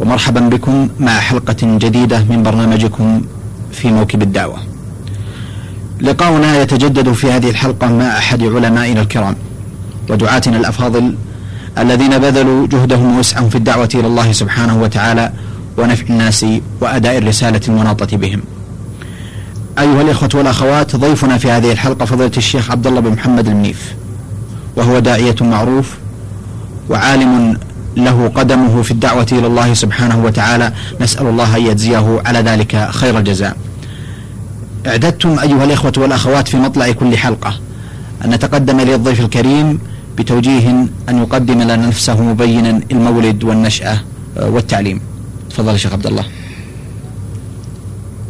ومرحبا بكم مع حلقة جديدة من برنامجكم في موكب الدعوة. لقاؤنا يتجدد في هذه الحلقة مع أحد علمائنا الكرام ودعاتنا الأفاضل الذين بذلوا جهدهم ووسعهم في الدعوة إلى الله سبحانه وتعالى ونفع الناس وأداء الرسالة المناطة بهم. أيها الإخوة والأخوات ضيفنا في هذه الحلقة فضيلة الشيخ عبد الله بن محمد المنيف وهو داعية معروف وعالم له قدمه في الدعوة إلى الله سبحانه وتعالى. نسأل الله أن يجزيه على ذلك خير الجزاء. اعددتم أيها الإخوة والأخوات في مطلع كل حلقة أن نتقدم للضيف الكريم بتوجيه أن يقدم لنا نفسه مبينا المولد والنشأة والتعليم. تفضل شيخ عبد الله.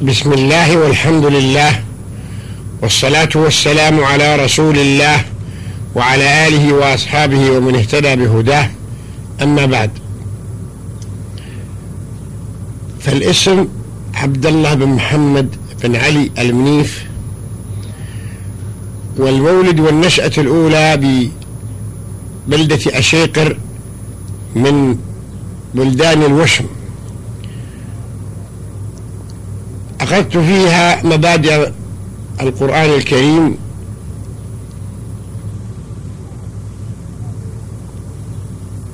بسم الله والحمد لله والصلاة والسلام على رسول الله وعلى آله وأصحابه ومن اهتدى بهداه. أما بعد. فالاسم عبد الله بن محمد بن علي المنيف والمولد والنشأة الأولى ببلدة أشيقر من بلدان الوشم. أخذت فيها مبادئ القرآن الكريم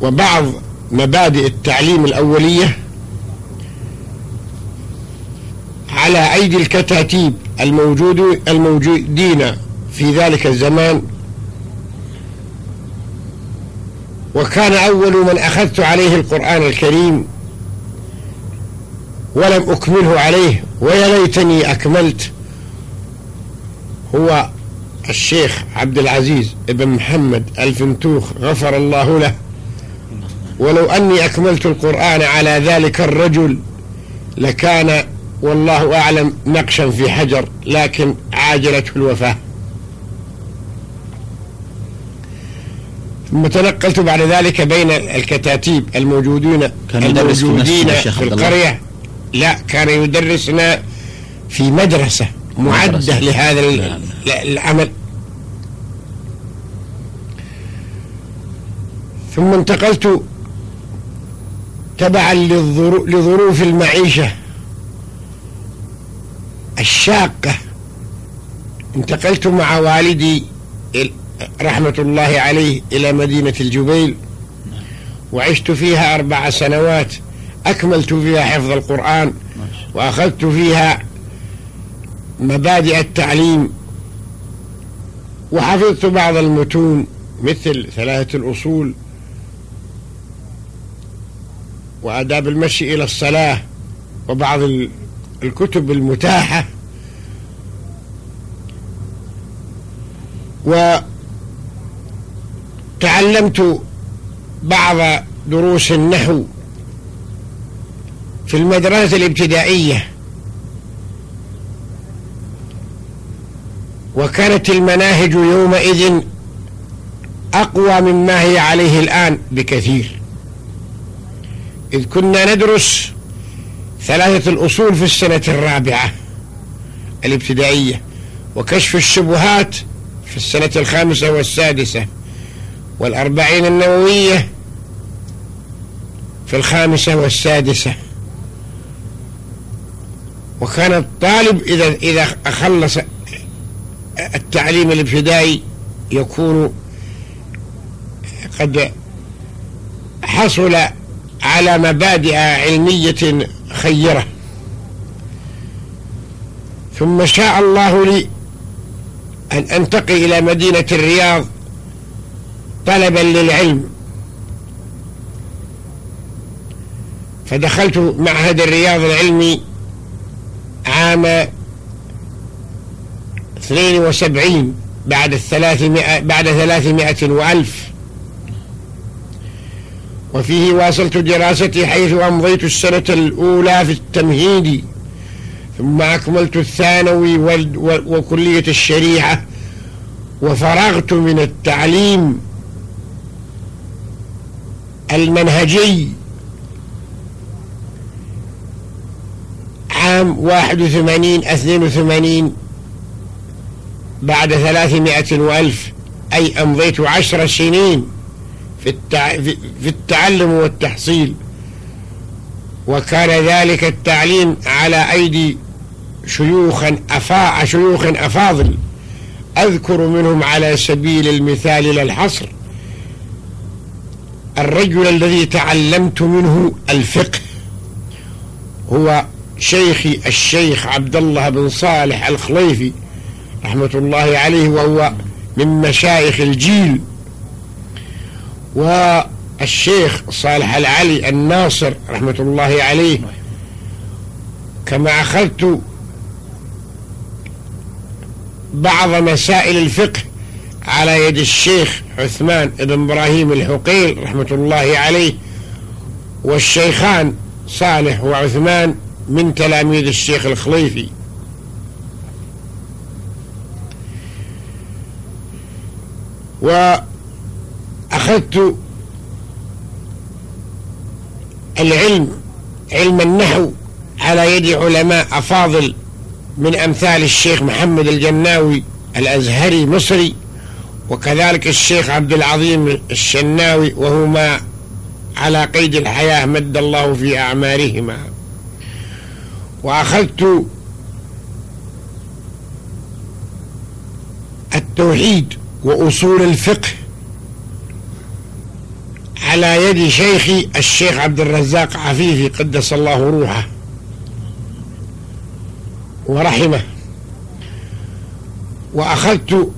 وبعض مبادئ التعليم الأولية على أيدي الكتاتيب الموجود الموجودين في ذلك الزمان. وكان أول من أخذت عليه القرآن الكريم ولم أكمله عليه ويا ليتني أكملت هو الشيخ عبد العزيز بن محمد الفنتوخ غفر الله له. ولو أني أكملت القرآن على ذلك الرجل لكان والله أعلم نقشا في حجر لكن عاجلته الوفاة. ثم تنقلت بعد ذلك بين الكتاتيب الموجودين الموجودين في القرية. لا كان يدرسنا في مدرسة معدة لهذا العمل. ثم انتقلت تبعا لظروف المعيشة. الشاقة. انتقلت مع والدي رحمة الله عليه إلى مدينة الجبيل وعشت فيها أربع سنوات. أكملت فيها حفظ القرآن وأخذت فيها مبادئ التعليم وحفظت بعض المتون مثل ثلاثة الأصول. وآداب المشي إلى الصلاة وبعض الكتب المتاحة. وتعلمت بعض دروس النحو في المدرسة الابتدائية. وكانت المناهج يومئذ أقوى مما هي عليه الآن بكثير. إذ كنا ندرس ثلاثة الأصول في السنة الرابعة الابتدائية وكشف الشبهات في السنة الخامسة والسادسة والأربعين النووية في الخامسة والسادسة. وكان الطالب إذا إذا أخلص التعليم الابتدائي يكون قد حصل على مبادئ علمية خيرة. ثم شاء الله لي أن أنتقي إلى مدينة الرياض طلبا للعلم. فدخلت معهد الرياض العلمي عام 72 بعد الثلاثمائة بعد ثلاثمائة وألف. وفيه واصلت دراستي حيث أمضيت السنة الأولى في التمهيدي ثم أكملت الثانوي وكلية الشريعة وفرغت من التعليم المنهجي عام واحد وثمانين اثنين وثمانين بعد ثلاثمائة وألف أي أمضيت عشر سنين. في, التع... في التعلم والتحصيل. وكان ذلك التعليم على أيدي شيوخا أفا... شيوخ أفاضل. أذكر منهم على سبيل المثال للحصر الرجل الذي تعلمت منه الفقه هو شيخي الشيخ عبد الله بن صالح الخليفي رحمة الله عليه وهو من مشايخ الجيل. والشيخ صالح العلي الناصر رحمة الله عليه كما أخذت بعض مسائل الفقه على يد الشيخ عثمان بن إبراهيم الحقيل رحمة الله عليه والشيخان صالح وعثمان من تلاميذ الشيخ الخليفي. وأخذت العلم علم النحو على يد علماء أفاضل من أمثال الشيخ محمد الجناوي الأزهري مصري وكذلك الشيخ عبد العظيم الشناوي وهما على قيد الحياة مد الله في أعمارهما. وأخذت التوحيد وأصول الفقه على يد شيخي الشيخ عبد الرزاق عفيفي قدس الله روحه. ورحمه. وأخذت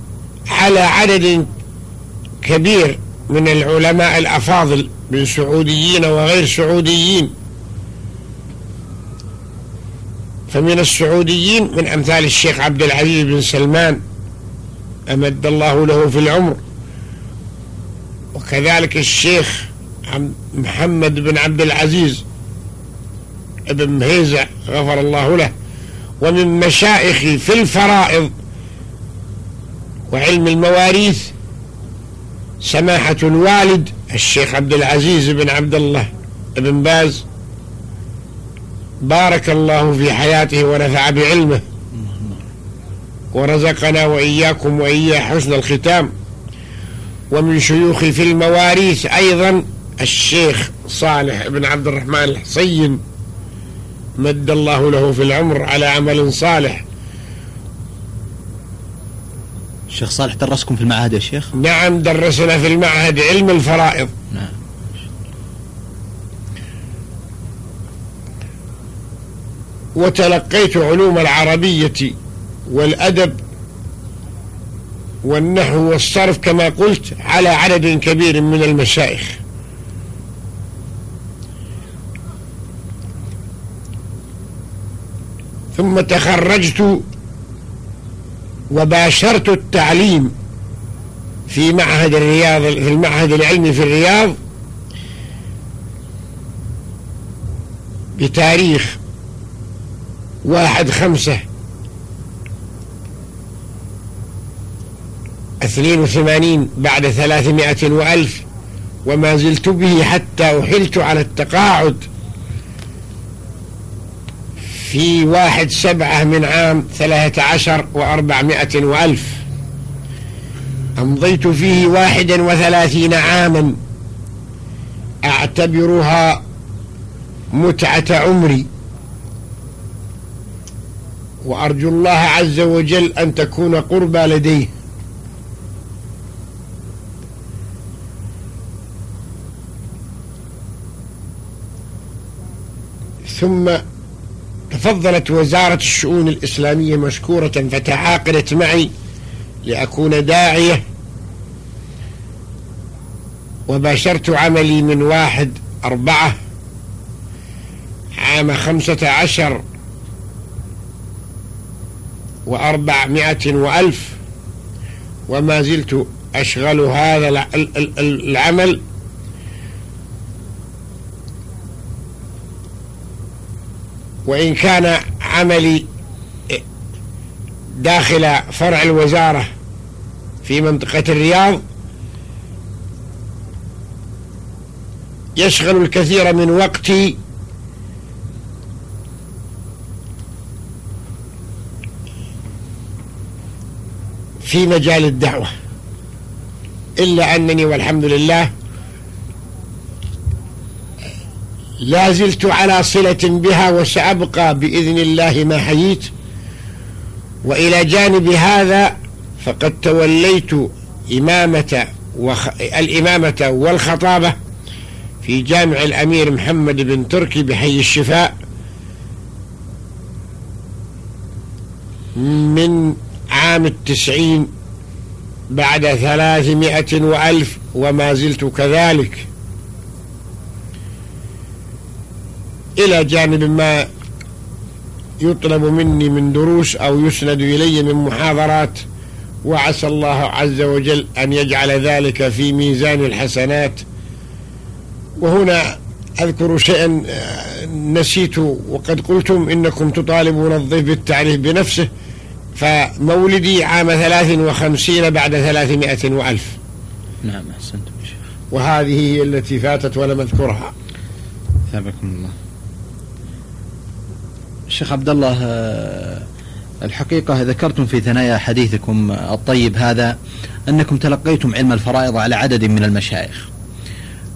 على عدد كبير من العلماء الأفاضل من سعوديين وغير سعوديين. فمن السعوديين من أمثال الشيخ عبد العزيز بن سلمان أمد الله له في العمر. وكذلك الشيخ محمد بن عبد العزيز ابن مهيزة غفر الله له ومن مشائخي في الفرائض وعلم المواريث سماحة الوالد الشيخ عبد العزيز بن عبد الله بن باز. بارك الله في حياته ونفع بعلمه. ورزقنا وإياكم وإياه حسن الختام. ومن شيوخي في المواريث أيضا الشيخ صالح بن عبد الرحمن الحصين مد الله له في العمر على عمل صالح. الشيخ صالح درسكم في المعهد يا شيخ؟ نعم درسنا في المعهد علم الفرائض. نعم. وتلقيت علوم العربية والأدب والنحو والصرف كما قلت على عدد كبير من المشايخ. ثم تخرجت وباشرت التعليم في معهد الرياض في المعهد العلمي في الرياض بتاريخ واحد خمسة اثنين وثمانين بعد ثلاثمائة وألف وما زلت به حتى أحلت على التقاعد. في واحد سبعة من عام ثلاثة عشر وأربعمائة وألف. أمضيت فيه واحدا وثلاثين عاما. أعتبرها متعة عمري. وأرجو الله عز وجل أن تكون قربى لديه. ثم تفضلت وزارة الشؤون الإسلامية مشكورة فتعاقدت معي لأكون داعية وباشرت عملي من واحد أربعة عام خمسة عشر وأربعمائة وألف وما زلت أشغل هذا العمل وإن كان عملي داخل فرع الوزارة في منطقة الرياض يشغل الكثير من وقتي في مجال الدعوة. إلا أنني والحمد لله لا زلت على صلة بها وسأبقى بإذن الله ما حييت. وإلى جانب هذا فقد توليت إمامة وخ... الإمامة والخطابة في جامع الأمير محمد بن تركي بحي الشفاء من عام التسعين بعد ثلاثمائة وألف وما زلت كذلك. إلى جانب ما يطلب مني من دروس أو يسند إلي من محاضرات وعسى الله عز وجل أن يجعل ذلك في ميزان الحسنات. وهنا أذكر شيئا آه، نسيت وقد قلتم إنكم تطالبون الضيف بالتعريف بنفسه فمولدي عام ثلاث وخمسين بعد ثلاثمائة وألف. نعم أحسنتم شيخ. وهذه هي التي فاتت ولم أذكرها. ثابكم الله. شيخ عبد الله آه، الحقيقة ذكرتم في ثنايا حديثكم الطيب هذا أنكم تلقيتم علم الفرائض على عدد من المشايخ.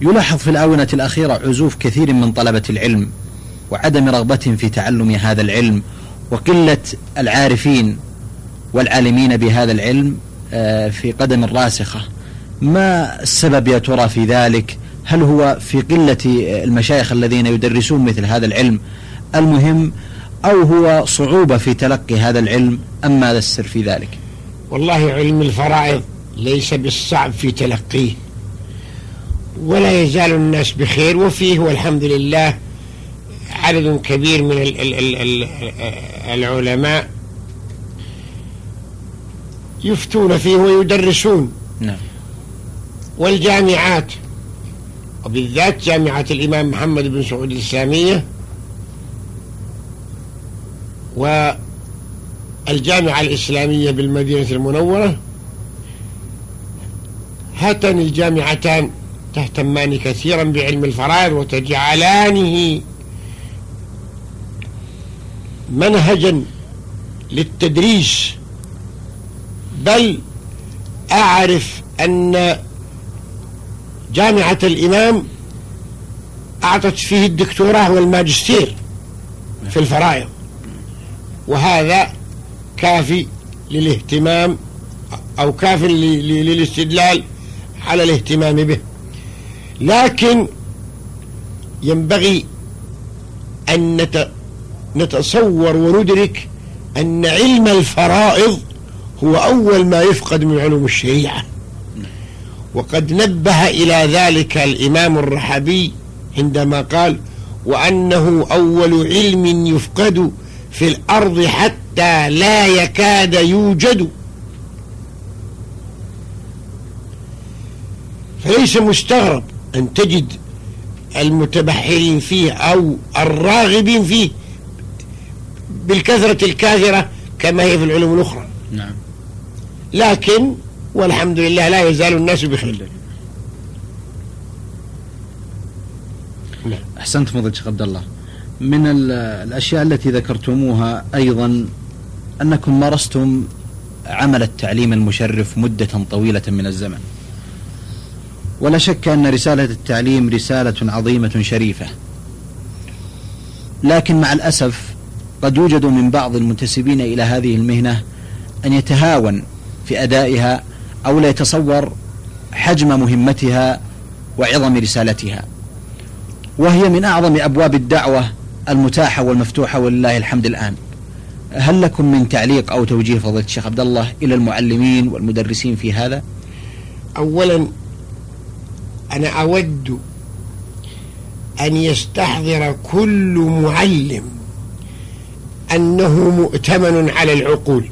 يلاحظ في الآونة الأخيرة عزوف كثير من طلبة العلم وعدم رغبتهم في تعلم هذا العلم وقلة العارفين والعالمين بهذا العلم آه، في قدم الراسخة ما السبب يا ترى في ذلك؟ هل هو في قلة المشايخ الذين يدرسون مثل هذا العلم؟ المهم أو هو صعوبة في تلقي هذا العلم أم ماذا السر في ذلك؟ والله علم الفرائض ليس بالصعب في تلقيه. ولا يزال الناس بخير وفيه والحمد لله عدد كبير من العلماء يفتون فيه ويدرسون. نعم. والجامعات وبالذات جامعة الإمام محمد بن سعود الإسلامية والجامعة الإسلامية بالمدينة المنورة هاتان الجامعتان تهتمان كثيرا بعلم الفرائض وتجعلانه منهجا للتدريس. بل أعرف أن جامعة الإمام أعطت فيه الدكتوراه والماجستير في الفرائض. وهذا كافي للاهتمام أو كاف للاستدلال على الاهتمام به. لكن ينبغي أن نتصور وندرك أن علم الفرائض هو أول ما يفقد من علوم الشريعة. وقد نبه إلى ذلك الإمام الرحبي عندما قال وأنه أول علم يفقد في الأرض حتى لا يكاد يوجد. فليس مستغرب أن تجد المتبحرين فيه أو الراغبين فيه بالكثرة الكاثرة كما هي في العلوم الأخرى. نعم. لكن والحمد لله لا يزال الناس بخير. نعم. أحسنت فضل شيخ عبد الله. من الأشياء التي ذكرتموها أيضا أنكم مارستم عمل التعليم المشرف مدة طويلة من الزمن. ولا شك أن رسالة التعليم رسالة عظيمة شريفة. لكن مع الأسف قد يوجد من بعض المنتسبين إلى هذه المهنة أن يتهاون في أدائها أو لا يتصور حجم مهمتها وعظم رسالتها. وهي من أعظم أبواب الدعوة المتاحة والمفتوحة ولله الحمد الآن. هل لكم من تعليق أو توجيه فضيلة الشيخ عبد الله إلى المعلمين والمدرسين في هذا؟ أولا أنا أود أن يستحضر كل معلم أنه مؤتمن على العقول.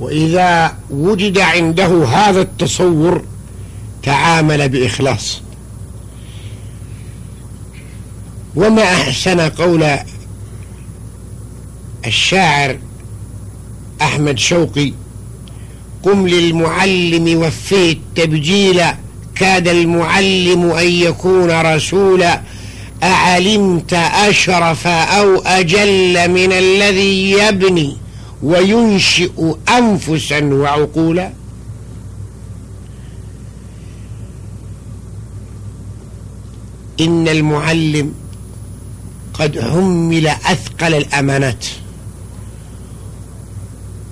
وإذا وجد عنده هذا التصور تعامل بإخلاص. وما أحسن قول الشاعر أحمد شوقي قم للمعلم وفيه التبجيل كاد المعلم أن يكون رسولا أعلمت أشرف أو أجل من الذي يبني وينشئ أنفسا وعقولا. إن المعلم قد حمل أثقل الأمانات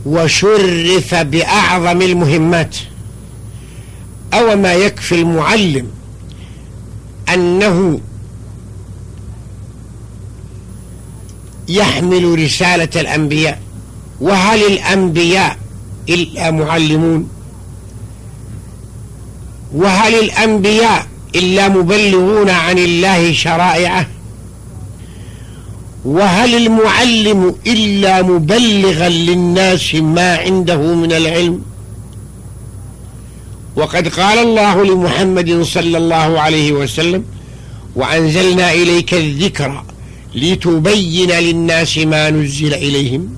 وشرف بأعظم المهمات. أو ما يكفي المعلم أنه يحمل رسالة الأنبياء. وهل الأنبياء إلا معلمون؟ وهل الأنبياء إلا مبلغون عن الله شرائعه؟ وهل المعلم إلا مبلغا للناس ما عنده من العلم؟ وقد قال الله لمحمد صلى الله عليه وسلم وأنزلنا إليك الذكر لتبين للناس ما نزل إليهم.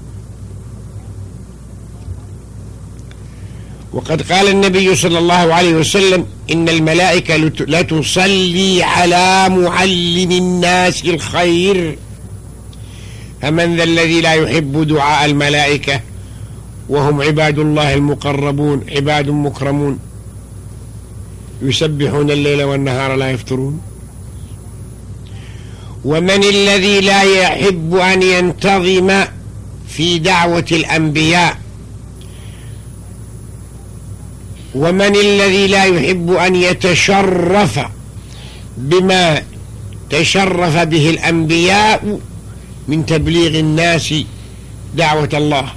وقد قال النبي صلى الله عليه وسلم إن الملائكة لتصلي على معلم الناس الخير فمن ذا الذي لا يحب دعاء الملائكة وهم عباد الله المقربون عباد مكرمون؟ يسبحون الليل والنهار لا يفترون؟ ومن الذي لا يحب أن ينتظم في دعوة الأنبياء؟ ومن الذي لا يحب أن يتشرف بما تشرف به الأنبياء؟ من تبليغ الناس دعوة الله.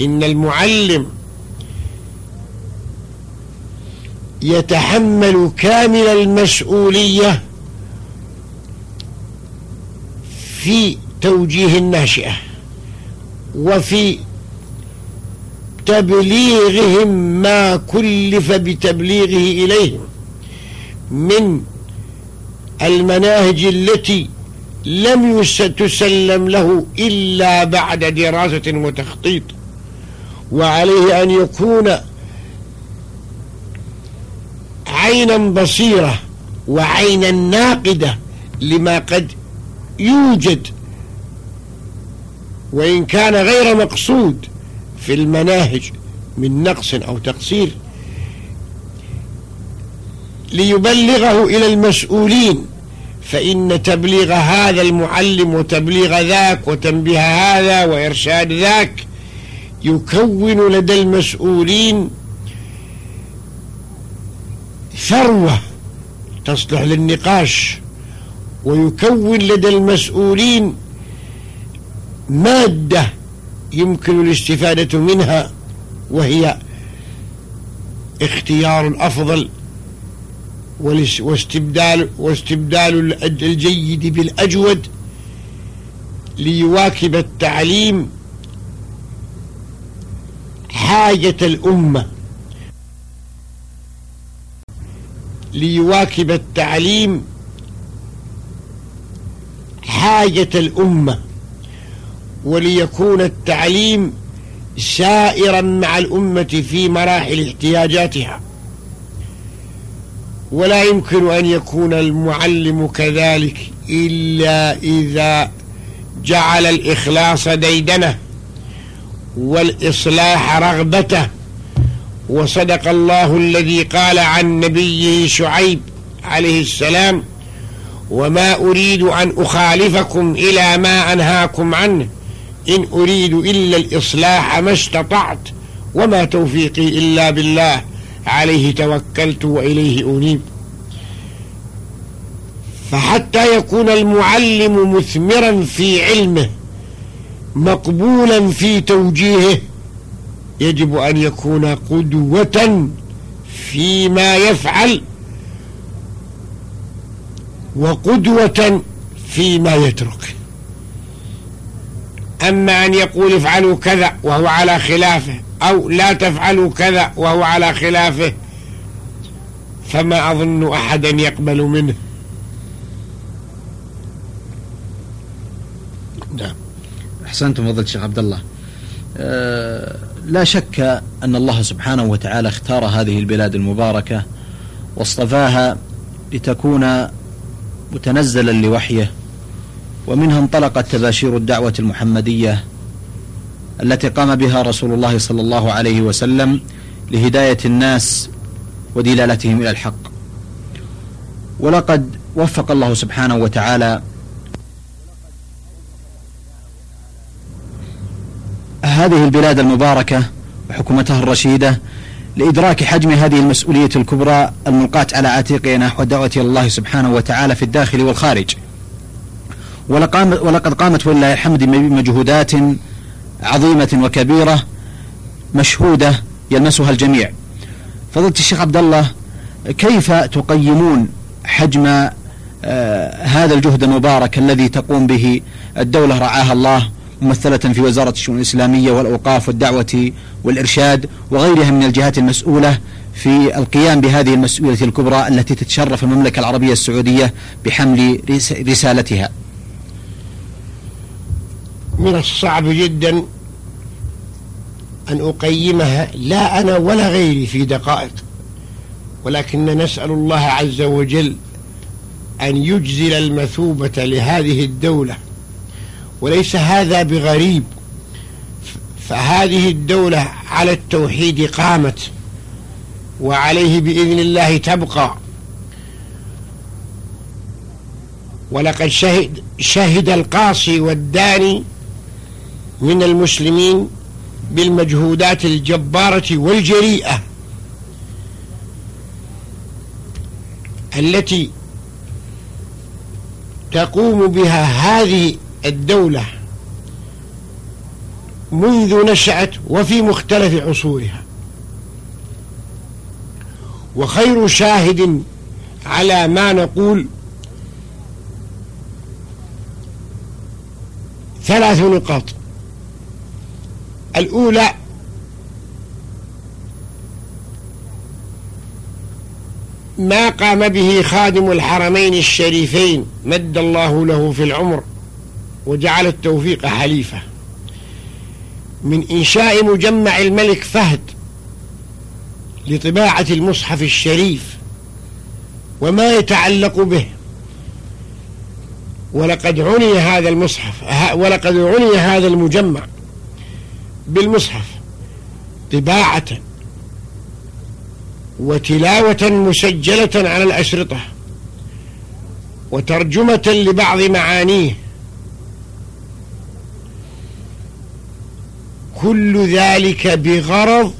إن المعلم يتحمل كامل المسؤولية في توجيه الناشئة وفي تبليغهم ما كلف بتبليغه إليهم من المناهج التي لم تسلم له إلا بعد دراسة وتخطيط وعليه أن يكون عينا بصيرة وعينا ناقدة لما قد يوجد وإن كان غير مقصود في المناهج من نقص أو تقصير ليبلغه إلى المسؤولين فإن تبليغ هذا المعلم وتبليغ ذاك وتنبيه هذا وإرشاد ذاك يكون لدى المسؤولين ثروة تصلح للنقاش ويكون لدى المسؤولين مادة يمكن الاستفادة منها وهي اختيار الأفضل واستبدال واستبدال الجيد بالأجود ليواكب التعليم حاجة الأمة. ليواكب التعليم حاجة الأمة. وليكون التعليم سائرا مع الأمة في مراحل احتياجاتها. ولا يمكن أن يكون المعلم كذلك إلا إذا جعل الإخلاص ديدنه والإصلاح رغبته. وصدق الله الذي قال عن نبيه شعيب عليه السلام وما أريد أن أخالفكم إلى ما أنهاكم عنه إن أريد إلا الإصلاح ما استطعت وما توفيقي إلا بالله. عليه توكلت وإليه أنيب. فحتى يكون المعلم مثمرا في علمه مقبولا في توجيهه يجب أن يكون قدوة فيما يفعل وقدوة فيما يترك. أما أن يقول افعلوا كذا وهو على خلافه أو لا تفعلوا كذا وهو على خلافه فما أظن أحدا يقبل منه. نعم. أحسنتم فضل الشيخ عبد الله. أه لا شك أن الله سبحانه وتعالى اختار هذه البلاد المباركة واصطفاها لتكون متنزلا لوحيه ومنها انطلقت تباشير الدعوة المحمدية التي قام بها رسول الله صلى الله عليه وسلم لهداية الناس ودلالتهم إلى الحق. ولقد وفق الله سبحانه وتعالى هذه البلاد المباركة وحكومتها الرشيدة لإدراك حجم هذه المسؤولية الكبرى الملقاة على عاتقه نحو الدعوة إلى الله سبحانه وتعالى في الداخل والخارج. ولقد قامت ولله الحمد بمجهودات عظيمة وكبيرة مشهودة يلمسها الجميع. فضلت الشيخ عبد الله كيف تقيمون حجم آه هذا الجهد المبارك الذي تقوم به؟ الدولة رعاها الله ممثلة في وزارة الشؤون الإسلامية والأوقاف والدعوة والإرشاد وغيرها من الجهات المسؤولة في القيام بهذه المسؤولية الكبرى التي تتشرف المملكة العربية السعودية بحمل رسالتها. من الصعب جدا أن أقيمها لا أنا ولا غيري في دقائق ولكن نسأل الله عز وجل أن يجزل المثوبة لهذه الدولة. وليس هذا بغريب فهذه الدولة على التوحيد قامت وعليه بإذن الله تبقى. ولقد شهد شهد القاصي والداني من المسلمين بالمجهودات الجبارة والجريئة التي تقوم بها هذه الدولة منذ نشأت وفي مختلف عصورها. وخير شاهد على ما نقول ثلاث نقاط. الأولى. ما قام به خادم الحرمين الشريفين مد الله له في العمر وجعل التوفيق حليفة. من إنشاء مجمع الملك فهد لطباعة المصحف الشريف وما يتعلق به. ولقد عني هذا المصحف ولقد عني هذا المجمع. بالمصحف طباعة وتلاوة مسجلة على الأشرطة وترجمة لبعض معانيه. كل ذلك بغرض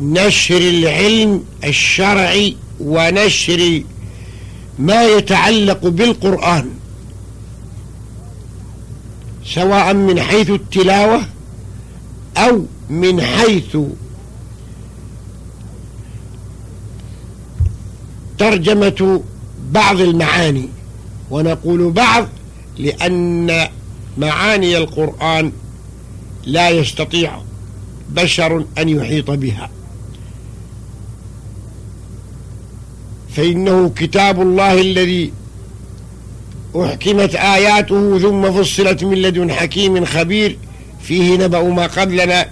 نشر العلم الشرعي ونشر ما يتعلق بالقرآن. سواء من حيث التلاوة أو من حيث ترجمة بعض المعاني. ونقول بعض لأن معاني القرآن لا يستطيع بشر أن يحيط بها. فإنه كتاب الله الذي أحكمت آياته ثم فصلت من لدن حكيم خبير. فيه نبأ ما قبلنا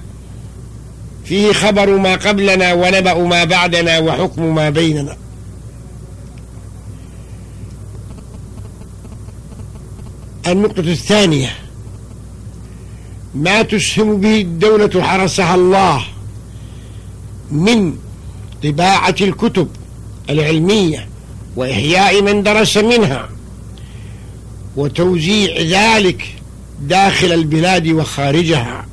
فيه خبر ما قبلنا ونبأ ما بعدنا وحكم ما بيننا. النقطة الثانية ما تسهم به الدولة حرسها الله من طباعة الكتب العلمية وإحياء من درس منها. وتوزيع ذلك داخل البلاد وخارجها.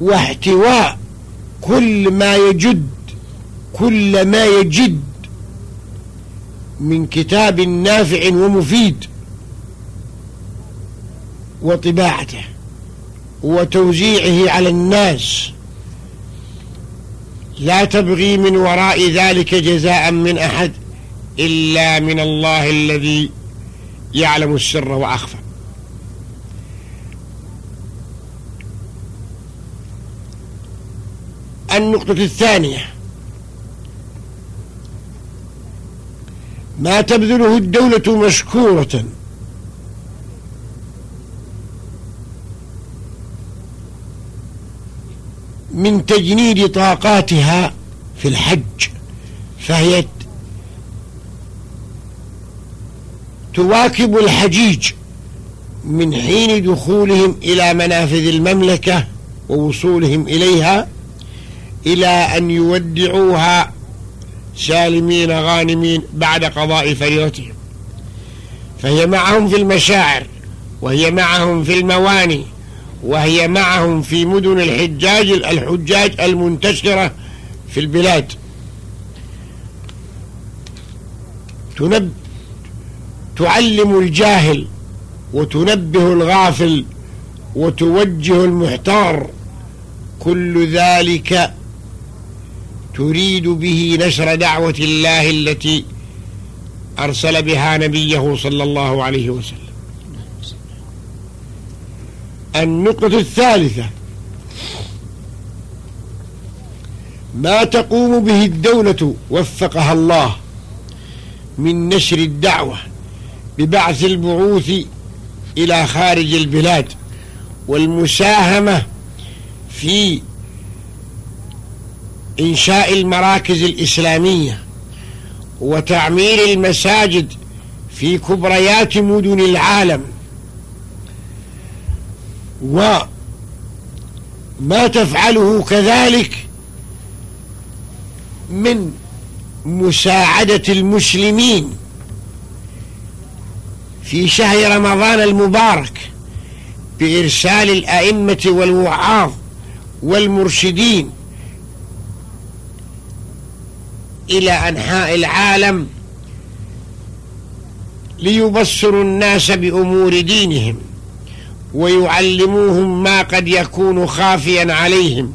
واحتواء كل ما يجد كل ما يجد من كتاب نافع ومفيد وطباعته وتوزيعه على الناس. لا تبغي من وراء ذلك جزاء من أحد إلا من الله الذي يعلم السر وأخفى. النقطة الثانية ما تبذله الدولة مشكورة من تجنيد طاقاتها في الحج فهي تواكب الحجيج من حين دخولهم إلى منافذ المملكة ووصولهم إليها إلى أن يودعوها سالمين غانمين بعد قضاء فريضتهم فهي معهم في المشاعر وهي معهم في المواني وهي معهم في مدن الحجاج الحجاج المنتشرة في البلاد. تنب تعلم الجاهل وتنبه الغافل وتوجه المحتار. كل ذلك تريد به نشر دعوة الله التي أرسل بها نبيه صلى الله عليه وسلم. النقطة الثالثة. ما تقوم به الدولة وفقها الله من نشر الدعوة ببعث البعوث إلى خارج البلاد والمساهمة في إنشاء المراكز الإسلامية وتعمير المساجد في كبريات مدن العالم وما تفعله كذلك من مساعدة المسلمين في شهر رمضان المبارك بإرسال الأئمة والوعاظ والمرشدين إلى أنحاء العالم ليبصروا الناس بأمور دينهم. ويعلموهم ما قد يكون خافيا عليهم.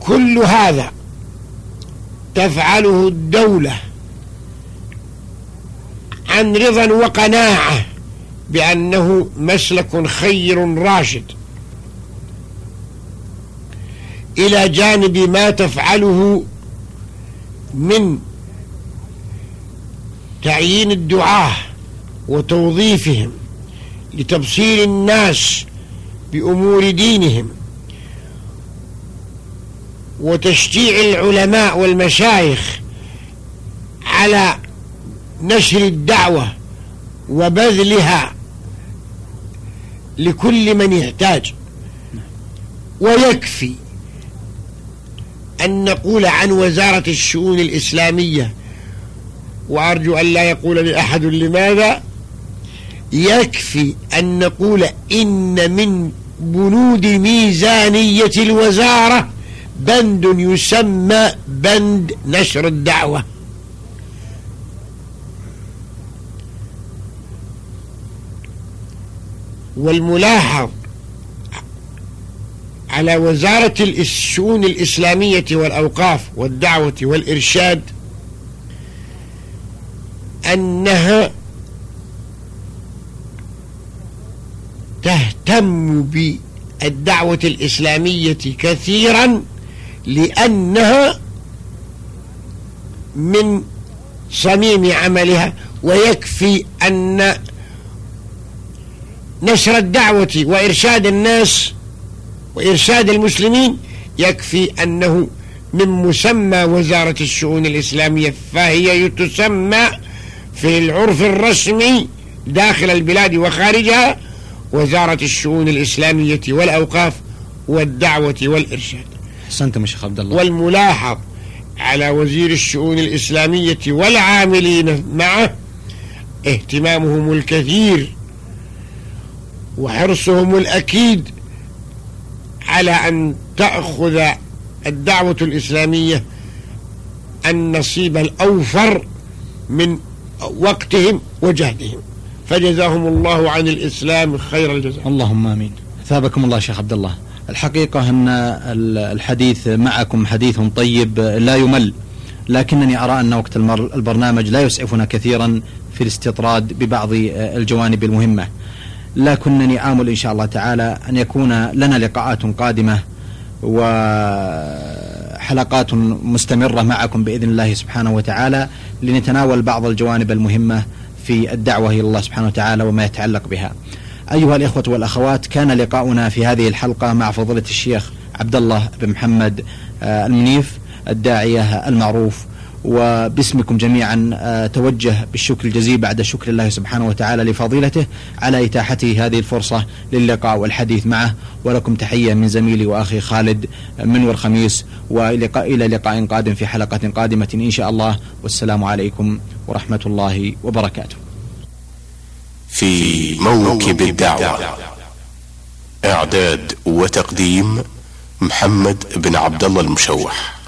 كل هذا تفعله الدولة عن رضا وقناعة بأنه مسلك خير راشد. إلى جانب ما تفعله من تعيين الدعاة وتوظيفهم لتبصير الناس بأمور دينهم وتشجيع العلماء والمشايخ على نشر الدعوة وبذلها لكل من يحتاج. ويكفي أن نقول عن وزارة الشؤون الإسلامية وأرجو أن لا يقول لأحد لماذا يكفي أن نقول إن من بنود ميزانية الوزارة بند يسمى بند نشر الدعوة. والملاحظ على وزارة الشؤون الإسلامية والأوقاف والدعوة والإرشاد أنها تهتم بالدعوة الإسلامية كثيرا لأنها من صميم عملها ويكفي أن نشر الدعوة وإرشاد الناس وإرشاد المسلمين يكفي أنه من مسمى وزارة الشؤون الإسلامية فهي تسمى في العرف الرسمي داخل البلاد وخارجها وزارة الشؤون الإسلامية والأوقاف والدعوة والإرشاد. أحسنتم شيخ عبد الله. والملاحظ على وزير الشؤون الإسلامية والعاملين معه اهتمامهم الكثير وحرصهم الأكيد على أن تأخذ الدعوة الإسلامية النصيب الأوفر من وقتهم وجهدهم. فجزاهم الله عن الإسلام خير الجزاء. اللهم آمين. ثابكم الله شيخ عبد الله. الحقيقة أن الحديث معكم حديث طيب لا يمل. لكنني أرى أن وقت البرنامج لا يسعفنا كثيرا في الاستطراد ببعض الجوانب المهمة. لكنني آمل إن شاء الله تعالى أن يكون لنا لقاءات قادمة و حلقات مستمرة معكم بإذن الله سبحانه وتعالى لنتناول بعض الجوانب المهمة في الدعوة إلى الله سبحانه وتعالى وما يتعلق بها. أيها الإخوة والأخوات كان لقاؤنا في هذه الحلقة مع فضيلة الشيخ عبد الله بن محمد آه، المنيف الداعية المعروف وباسمكم جميعا آه، توجه بالشكر الجزيل بعد شكر الله سبحانه وتعالى لفضيلته على إتاحته هذه الفرصة للقاء والحديث معه. ولكم تحية من زميلي وأخي خالد من والخميس وإلى إلى لقاء قادم في حلقة قادمة إن شاء الله. والسلام عليكم ورحمة الله وبركاته. في موكب الدعوة إعداد وتقديم محمد بن عبد الله المشوح.